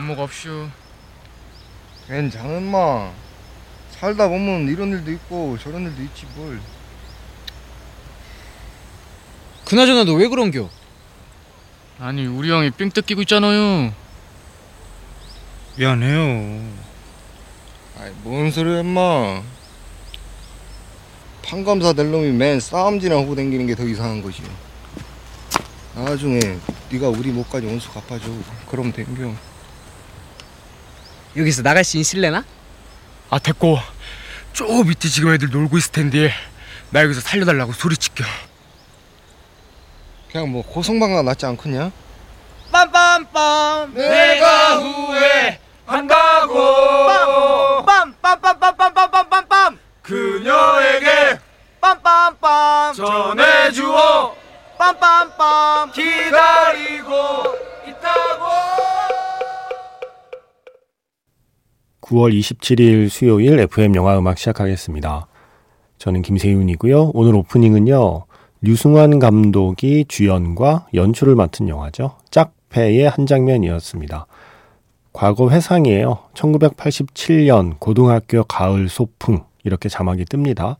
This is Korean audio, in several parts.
깜먹없슈. 괜찮은 마. 살다 보면 이런 일도 있고 저런 일도 있지 뭘. 그나저나 너 왜 그런겨? 아니 우리 형이 삥 뜯기고 있잖아요. 미안해요. 아이 뭔 소리야 임마. 판검사 될 놈이 맨 싸움질이나 하고 댕기는 게 더 이상한 거지. 나중에 네가 우리 목까지 온수 갚아줘. 그럼 댕겨. 여기서 나갈 수 있을래나? 아 됐고. 저 밑에 지금 애들 놀고 있을 텐데 나 여기서 살려달라고 소리칠게. 그냥 뭐 고성방가 낫지 않겠냐? 빰빰빰. 내가 후회한다고. 빰빰빰빰빰빰빰빰빰. 그녀에게 빰빰빰. 전해주어. 빰빰빰. 기다 9월 27일 수요일 FM 영화 음악 시작하겠습니다. 저는 김세윤이고요. 오늘 오프닝은요. 류승환 감독이 주연과 연출을 맡은 영화죠. 짝패의 한 장면이었습니다. 과거 회상이에요. 1987년 고등학교 가을 소풍 이렇게 자막이 뜹니다.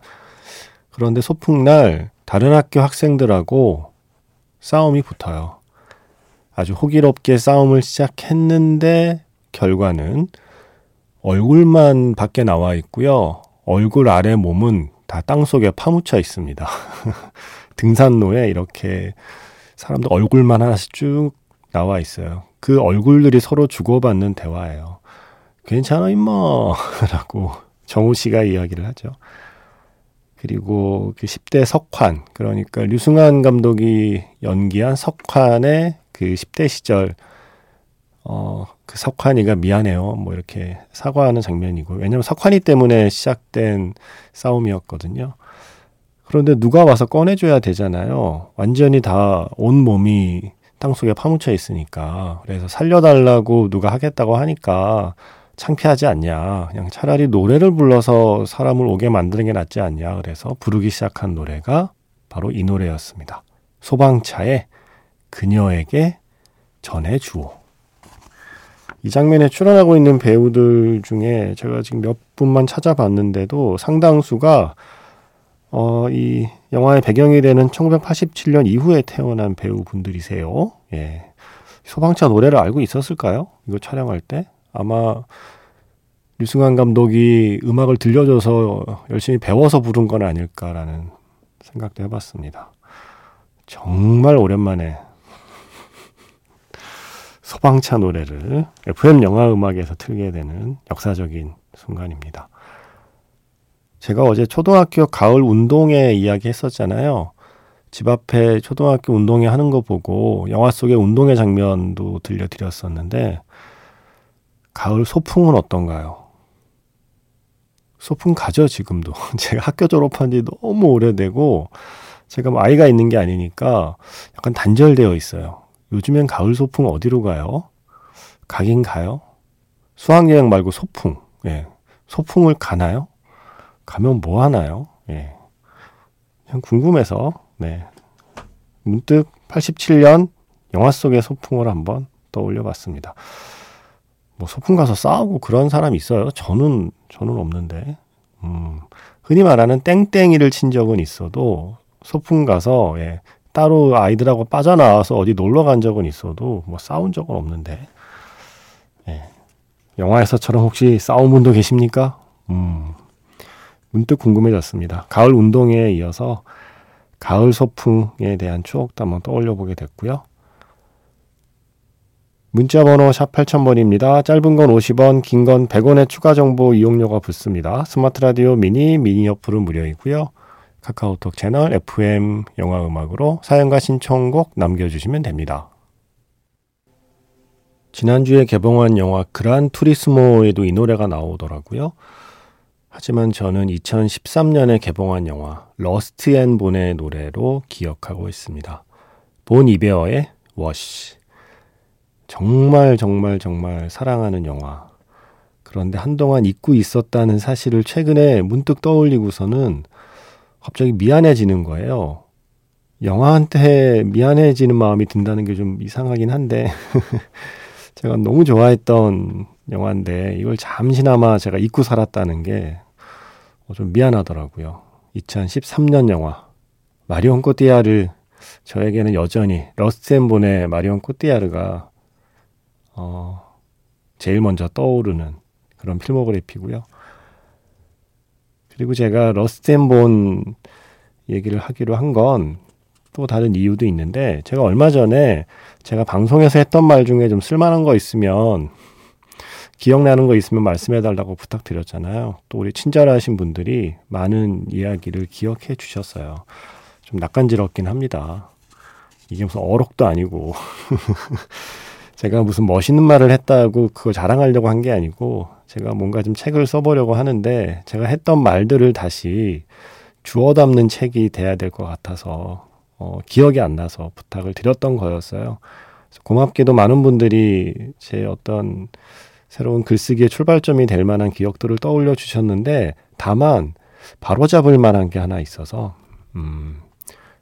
그런데 소풍날 다른 학교 학생들하고 싸움이 붙어요. 아주 호기롭게 싸움을 시작했는데 결과는 얼굴만 밖에 나와 있고요. 얼굴 아래 몸은 다 땅속에 파묻혀 있습니다. 등산로에 이렇게 사람들 얼굴만 하나씩 쭉 나와 있어요. 그 얼굴들이 서로 주고받는 대화예요. 괜찮아 임마 라고 정우 씨가 이야기를 하죠. 그리고 그 10대 석환 그러니까 류승환 감독이 연기한 석환의 그 10대 시절 어, 그 석환이가 미안해요. 뭐 이렇게 사과하는 장면이고. 왜냐면 석환이 때문에 시작된 싸움이었거든요. 그런데 누가 와서 꺼내줘야 되잖아요. 완전히 다 온 몸이 땅속에 파묻혀 있으니까. 그래서 살려달라고 누가 하겠다고 하니까 창피하지 않냐. 그냥 차라리 노래를 불러서 사람을 오게 만드는 게 낫지 않냐. 그래서 부르기 시작한 노래가 바로 이 노래였습니다. 소방차의 그녀에게 전해주오. 이 장면에 출연하고 있는 배우들 중에 제가 지금 몇 분만 찾아봤는데도 상당수가 어, 이 영화의 배경이 되는 1987년 이후에 태어난 배우분들이세요. 예. 소방차 노래를 알고 있었을까요? 이거 촬영할 때? 아마 류승환 감독이 음악을 들려줘서 열심히 배워서 부른 건 아닐까라는 생각도 해봤습니다. 정말 오랜만에 소방차 노래를 FM 영화 음악에서 틀게 되는 역사적인 순간입니다. 제가 어제 초등학교 가을 운동회 이야기 했었잖아요. 집 앞에 초등학교 운동회 하는 거 보고 영화 속의 운동회 장면도 들려드렸었는데, 가을 소풍은 어떤가요? 소풍 가죠, 지금도. 제가 학교 졸업한 지 너무 오래되고, 제가 뭐 아이가 있는 게 아니니까 약간 단절되어 있어요. 요즘엔 가을 소풍 어디로 가요? 가긴 가요? 수학여행 말고 소풍. 예. 소풍을 가나요? 가면 뭐 하나요? 예. 그냥 궁금해서, 네. 문득 87년 영화 속의 소풍을 한번 떠올려 봤습니다. 뭐 소풍 가서 싸우고 그런 사람 있어요? 저는, 저는 없는데. 음, 흔히 말하는 땡땡이를 친 적은 있어도 소풍 가서, 예, 따로 아이들하고 빠져나와서 어디 놀러 간 적은 있어도 뭐 싸운 적은 없는데. 예. 영화에서처럼 혹시 싸운 분도 계십니까? 음. 문득 궁금해졌습니다. 가을 운동회에 이어서 가을 소풍에 대한 추억도 한번 떠올려 보게 됐고요. 문자 번호 샵 8000번입니다. 짧은 건 50원, 긴 건 100원의 추가 정보 이용료가 붙습니다. 스마트 라디오 미니, 미니 어플은 무료이고요. 카카오톡 채널 FM 영화 음악으로 사연과 신청곡 남겨주시면 됩니다. 지난주에 개봉한 영화 그란 투리스모에도 이 노래가 나오더라고요. 하지만 저는 2013년에 개봉한 영화 러스트 앤 본의 노래로 기억하고 있습니다. 본 이베어의 Wash. 정말 정말 정말 사랑하는 영화. 그런데 한동안 잊고 있었다는 사실을 최근에 문득 떠올리고서는 갑자기 미안해지는 거예요. 영화한테 미안해지는 마음이 든다는 게 좀 이상하긴 한데 제가 너무 좋아했던 영화인데 이걸 잠시나마 제가 잊고 살았다는 게 좀 미안하더라고요. 2013년 영화 마리온 코티아르 저에게는 여전히 러스앤본의 마리온 코티아르가 어 제일 먼저 떠오르는 그런 필모그래피고요. 그리고 제가 러스앤본 얘기를 하기로 한 건 또 다른 이유도 있는데 제가 얼마 전에 제가 방송에서 했던 말 중에 좀 쓸만한 거 있으면 기억나는 거 있으면 말씀해 달라고 부탁드렸잖아요. 또 우리 친절하신 분들이 많은 이야기를 기억해 주셨어요. 좀 낯간지럽긴 합니다. 이게 무슨 어록도 아니고 제가 무슨 멋있는 말을 했다고 그거 자랑하려고 한 게 아니고 제가 뭔가 좀 책을 써보려고 하는데 제가 했던 말들을 다시 주워 담는 책이 돼야 될 것 같아서 어, 기억이 안 나서 부탁을 드렸던 거였어요. 고맙게도 많은 분들이 제 어떤 새로운 글쓰기의 출발점이 될 만한 기억들을 떠올려 주셨는데 다만 바로잡을 만한 게 하나 있어서 음,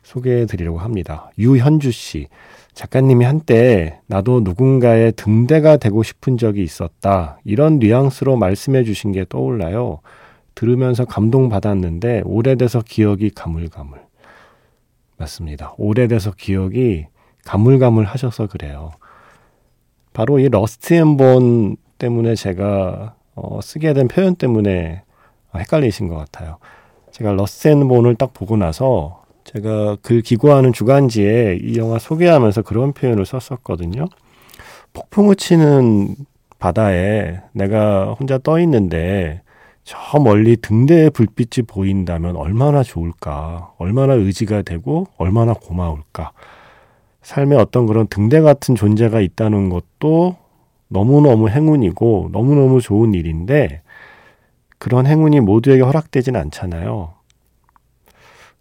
소개해 드리려고 합니다. 유현주 씨. 작가님이 한때 나도 누군가의 등대가 되고 싶은 적이 있었다. 이런 뉘앙스로 말씀해 주신 게 떠올라요. 들으면서 감동받았는데 오래돼서 기억이 가물가물. 맞습니다. 오래돼서 기억이 가물가물 하셔서 그래요. 바로 이 러스트 앤본 때문에 제가 어, 쓰게 된 표현 때문에 헷갈리신 것 같아요. 제가 러스트 앤본을 딱 보고 나서 제가 글 기고하는 주간지에 이 영화 소개하면서 그런 표현을 썼었거든요. 폭풍우 치는 바다에 내가 혼자 떠 있는데 저 멀리 등대의 불빛이 보인다면 얼마나 좋을까, 얼마나 의지가 되고 얼마나 고마울까. 삶에 어떤 그런 등대 같은 존재가 있다는 것도 너무너무 행운이고 너무너무 좋은 일인데 그런 행운이 모두에게 허락되진 않잖아요.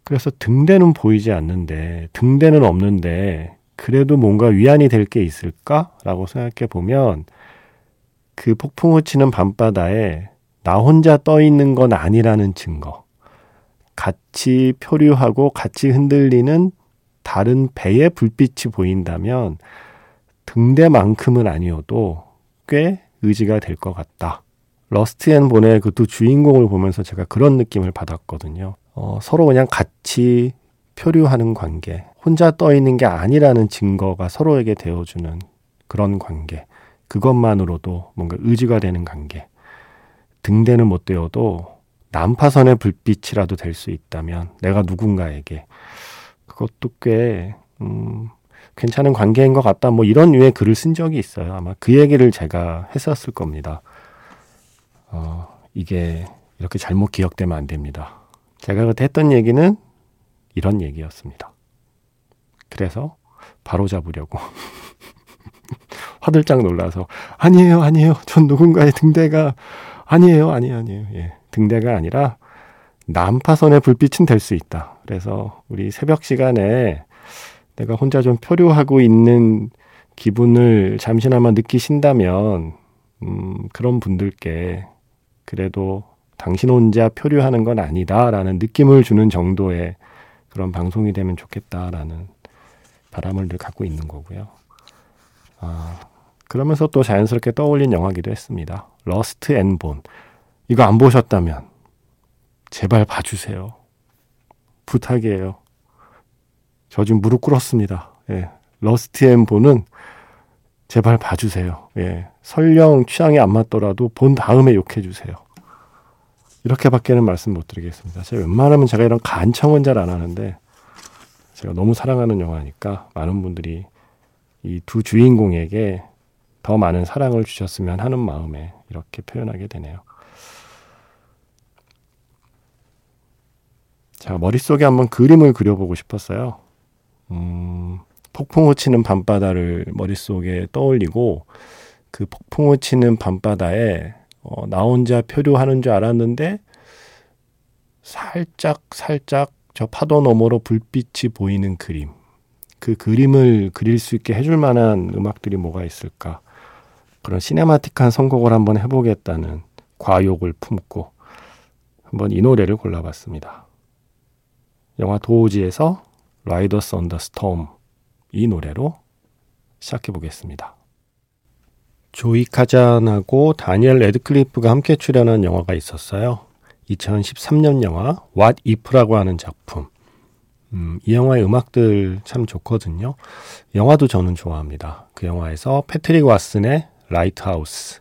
그래서 등대는 보이지 않는데 등대는 없는데 그래도 뭔가 위안이 될 게 있을까라고 생각해 보면 그 폭풍우 치는 밤바다에 나 혼자 떠 있는 건 아니라는 증거. 같이 표류하고 같이 흔들리는 다른 배의 불빛이 보인다면 등대만큼은 아니어도 꽤 의지가 될 것 같다. 러스트 앤 본의 그 두 주인공을 보면서 제가 그런 느낌을 받았거든요. 어, 서로 그냥 같이 표류하는 관계, 혼자 떠 있는 게 아니라는 증거가 서로에게 되어주는 그런 관계. 그것만으로도 뭔가 의지가 되는 관계. 등대는 못 되어도 난파선의 불빛이라도 될 수 있다면 내가 누군가에게 그것도 꽤 음, 괜찮은 관계인 것 같다. 뭐 이런 류의 글을 쓴 적이 있어요. 아마 그 얘기를 제가 했었을 겁니다. 어, 이게 이렇게 잘못 기억되면 안 됩니다. 제가 그때 했던 얘기는 이런 얘기였습니다. 그래서 바로 잡으려고 화들짝 놀라서 아니에요, 아니에요. 전 누군가의 등대가 아니에요, 아니에요, 아니에요. 예. 등대가 아니라 난파선의 불빛은 될 수 있다. 그래서 우리 새벽 시간에 내가 혼자 좀 표류하고 있는 기분을 잠시나마 느끼신다면, 음, 그런 분들께 그래도 당신 혼자 표류하는 건 아니다라는 느낌을 주는 정도의 그런 방송이 되면 좋겠다라는 바람을 늘 갖고 있는 거고요. 아, 그러면서 또 자연스럽게 떠올린 영화기도 했습니다. 러스트 앤 본. 이거 안 보셨다면 제발 봐주세요. 부탁이에요. 저 지금 무릎 꿇었습니다. 예. 러스트 앤 본은 제발 봐주세요. 예. 설령 취향이 안 맞더라도 본 다음에 욕해주세요. 이렇게밖에는 말씀 못 드리겠습니다. 제가 웬만하면 제가 이런 간청은 잘 안 하는데 제가 너무 사랑하는 영화니까 많은 분들이 이 두 주인공에게 더 많은 사랑을 주셨으면 하는 마음에 이렇게 표현하게 되네요. 자, 머릿속에 한번 그림을 그려보고 싶었어요. 음, 폭풍우 치는 밤바다를 머릿속에 떠올리고 그 폭풍우 치는 밤바다에 어, 나 혼자 표류하는 줄 알았는데 살짝 살짝 저 파도 너머로 불빛이 보이는 그림. 그 그림을 그릴 수 있게 해줄 만한 음악들이 뭐가 있을까? 그런 cinematic한 선곡을 한번 해보겠다는 과욕을 품고 한번 이 노래를 골라봤습니다. 영화 도어스에서 Riders on the Storm 이 노래로 시작해 보겠습니다. 조이 카잔하고 다니엘 레드클리프가 함께 출연한 영화가 있었어요. 2013년 영화 What If라고 하는 작품. 음, 이 영화의 음악들 참 좋거든요. 영화도 저는 좋아합니다. 그 영화에서 패트릭 왓슨의 Lighthouse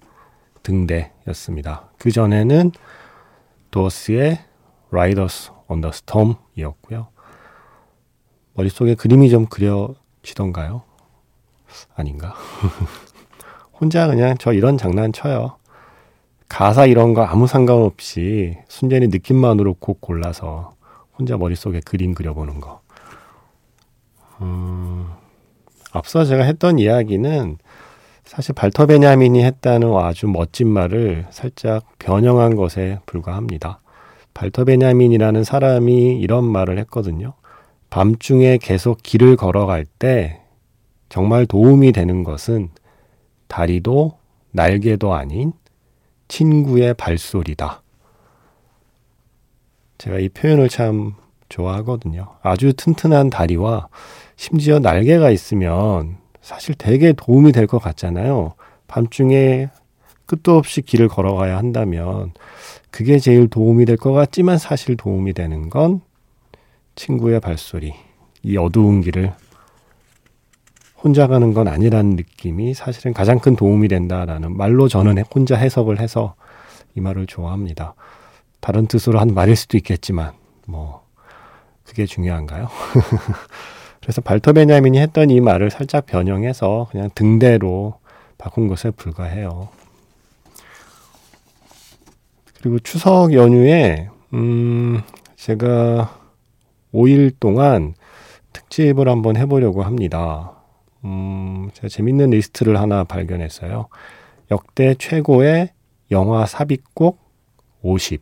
등대였습니다. 그 전에는 도어스의 on the Storm이었고요. 머릿속에 그림이 좀 그려지던가요? 아닌가? 혼자 그냥 저 이런 장난 쳐요. 가사 이런 거 아무 상관없이 순전히 느낌만으로 곡 골라서 혼자 머릿속에 그림 그려보는 거. 음, 앞서 제가 했던 이야기는 사실 발터 베냐민이 했다는 아주 멋진 말을 살짝 변형한 것에 불과합니다. 발터 베냐민이라는 사람이 이런 말을 했거든요. 밤중에 계속 길을 걸어갈 때 정말 도움이 되는 것은 다리도 날개도 아닌 친구의 발소리다. 제가 이 표현을 참 좋아하거든요. 아주 튼튼한 다리와 심지어 날개가 있으면 사실 되게 도움이 될 것 같잖아요. 밤중에 끝도 없이 길을 걸어가야 한다면 그게 제일 도움이 될 것 같지만 사실 도움이 되는 건 친구의 발소리. 이 어두운 길을 혼자 가는 건 아니라는 느낌이 사실은 가장 큰 도움이 된다라는 말로 저는 혼자 해석을 해서 이 말을 좋아합니다. 다른 뜻으로 한 말일 수도 있겠지만, 뭐, 그게 중요한가요? 그래서 발터 베냐민이 했던 이 말을 살짝 변형해서 그냥 등대로 바꾼 것에 불과해요. 그리고 추석 연휴에, 음, 제가 5일 동안 특집을 한번 해보려고 합니다. 음, 제가 재밌는 리스트를 하나 발견했어요. 역대 최고의 영화 삽입곡 50.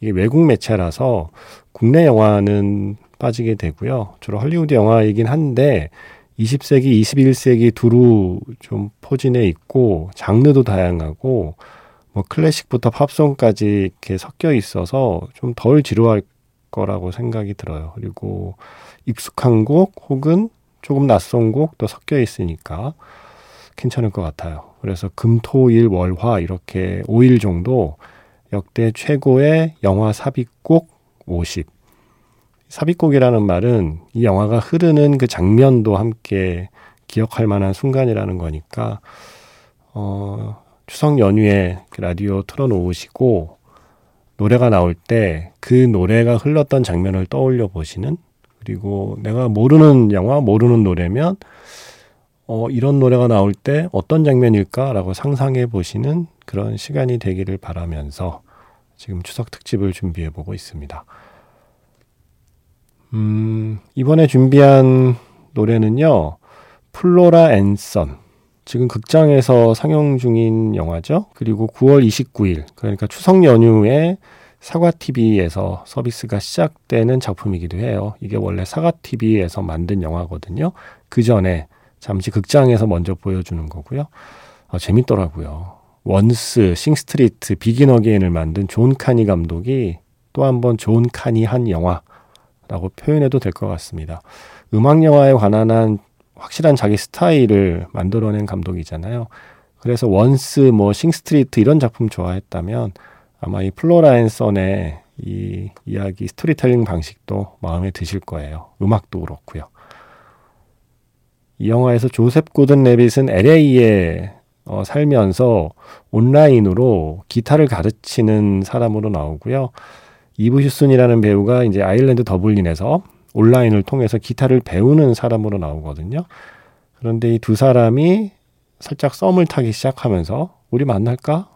이게 외국 매체라서 국내 영화는 빠지게 되고요. 주로 헐리우드 영화이긴 한데 20세기, 21세기 두루 좀 포진해 있고 장르도 다양하고 뭐 클래식부터 팝송까지 이렇게 섞여 있어서 좀 덜 지루할 거라고 생각이 들어요. 그리고 익숙한 곡 혹은 조금 낯선 곡도 섞여 있으니까 괜찮을 것 같아요. 그래서 금, 토, 일, 월, 화 이렇게 5일 정도 역대 최고의 영화 삽입곡 50. 삽입곡이라는 말은 이 영화가 흐르는 그 장면도 함께 기억할 만한 순간이라는 거니까 어, 추석 연휴에 그 라디오 틀어놓으시고 노래가 나올 때 그 노래가 흘렀던 장면을 떠올려 보시는 그리고 내가 모르는 영화, 모르는 노래면 어, 이런 노래가 나올 때 어떤 장면일까라고 상상해 보시는 그런 시간이 되기를 바라면서 지금 추석 특집을 준비해 보고 있습니다. 음, 이번에 준비한 노래는요, 플로라 앤선. 지금 극장에서 상영 중인 영화죠. 그리고 9월 29일, 그러니까 추석 연휴에 사과TV에서 서비스가 시작되는 작품이기도 해요. 이게 원래 사과TV에서 만든 영화거든요. 그 전에 잠시 극장에서 먼저 보여주는 거고요. 아, 재밌더라고요. 원스, 싱스트리트, 비긴 어게인을 만든 존 카니 감독이 또 한 번 존 카니 한 영화라고 표현해도 될 것 같습니다. 음악 영화에 관한 한 확실한 자기 스타일을 만들어낸 감독이잖아요. 그래서 원스, 뭐 싱스트리트 이런 작품 좋아했다면 아마 이 플로라 앤 선의 이 이야기 스토리텔링 방식도 마음에 드실 거예요. 음악도 그렇고요. 이 영화에서 조셉 고든 레빗은 LA에 어, 살면서 온라인으로 기타를 가르치는 사람으로 나오고요. 이브 휴슨이라는 배우가 이제 아일랜드 더블린에서 온라인을 통해서 기타를 배우는 사람으로 나오거든요. 그런데 이 두 사람이 살짝 썸을 타기 시작하면서 우리 만날까?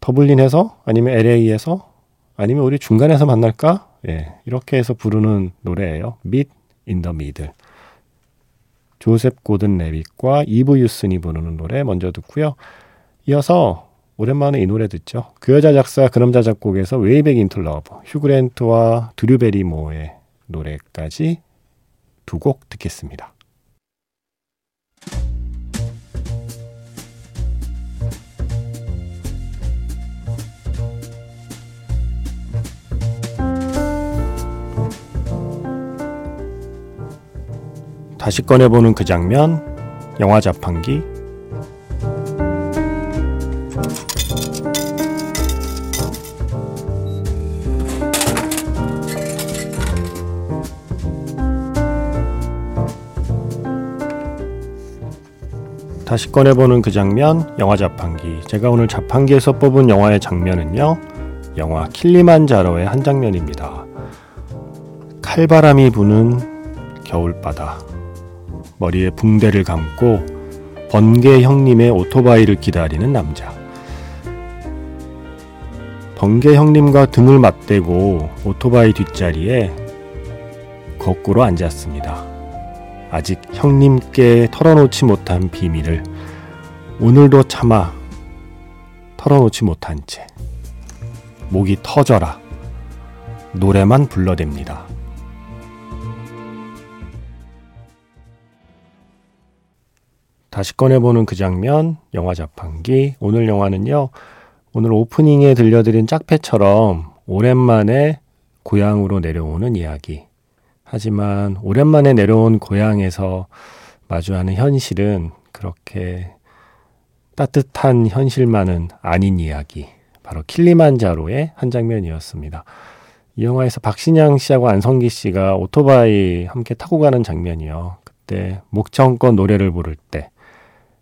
더블린에서 아니면 LA에서 아니면 우리 중간에서 만날까? 예, 이렇게 해서 부르는 노래예요. Meet in the Middle. 조셉 고든 레빗과 이브 휴슨이 부르는 노래 먼저 듣고요. 이어서 오랜만에 이 노래 듣죠. 그 여자 작사 그 남자 작곡에서 Way Back Into Love 휴그랜트와 드류 베리모어의 노래까지 두 곡 듣겠습니다. 다시 꺼내보는 그 장면, 영화 자판기. 다시 꺼내보는 그 장면, 영화 자판기. 제가 오늘 자판기에서 뽑은 영화의 장면은요, 영화 킬리만자로의 한 장면입니다. 칼바람이 부는 겨울바다. 머리에 붕대를 감고 번개 형님의 오토바이를 기다리는 남자. 번개 형님과 등을 맞대고 오토바이 뒷자리에 거꾸로 앉았습니다. 아직 형님께 털어놓지 못한 비밀을 오늘도 차마 털어놓지 못한 채 목이 터져라 노래만 불러댑니다. 다시 꺼내보는 그 장면, 영화 자판기. 오늘 영화는요, 오늘 오프닝에 들려드린 짝패처럼 오랜만에 고향으로 내려오는 이야기. 하지만 오랜만에 내려온 고향에서 마주하는 현실은 그렇게 따뜻한 현실만은 아닌 이야기. 바로 킬리만자로의 한 장면이었습니다. 이 영화에서 박신양 씨하고 안성기 씨가 오토바이 함께 타고 가는 장면이요. 그때 목청껏 노래를 부를 때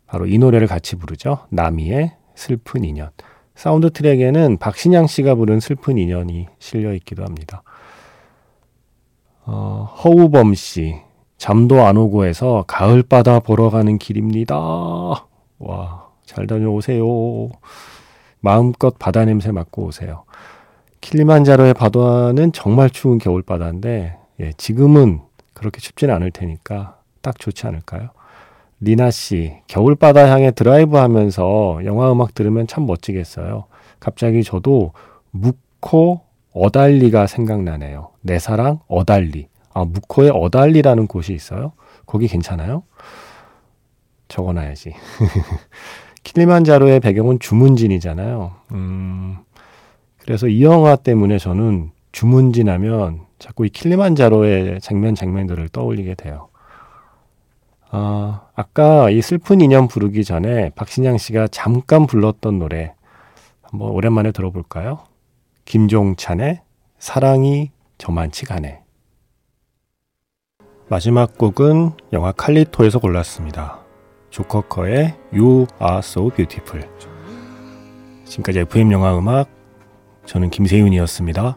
바로 이 노래를 같이 부르죠. 나미의 슬픈 인연. 사운드 트랙에는 박신양 씨가 부른 슬픈 인연이 실려 있기도 합니다. 어, 허우범 씨, 잠도 안 오고 해서 가을바다 보러 가는 길입니다. 와, 잘 다녀오세요. 마음껏 바다 냄새 맡고 오세요. 킬리만자로의 바다는 정말 추운 겨울바다인데, 예, 지금은 그렇게 춥지는 않을 테니까 딱 좋지 않을까요? 리나 씨, 겨울바다 향해 드라이브 하면서 영화 음악 들으면 참 멋지겠어요. 갑자기 저도 묵코 어달리가 생각나네요. 내 사랑 어달리. 아, 묵코에 어달리라는 곳이 있어요? 거기 괜찮아요? 적어놔야지. 킬리만자로의 배경은 주문진이잖아요. 음, 그래서 이 영화 때문에 저는 주문진 하면 자꾸 이 킬리만자로의 장면 장면들을 떠올리게 돼요. 아, 아까 이 슬픈 인연 부르기 전에 박신양 씨가 잠깐 불렀던 노래 한번 오랜만에 들어볼까요? 김종찬의 사랑이 저만치 가네. 마지막 곡은 영화 칼리토에서 골랐습니다. 조커커의 You Are So Beautiful. 지금까지 FM 영화 음악 저는 김세윤이었습니다.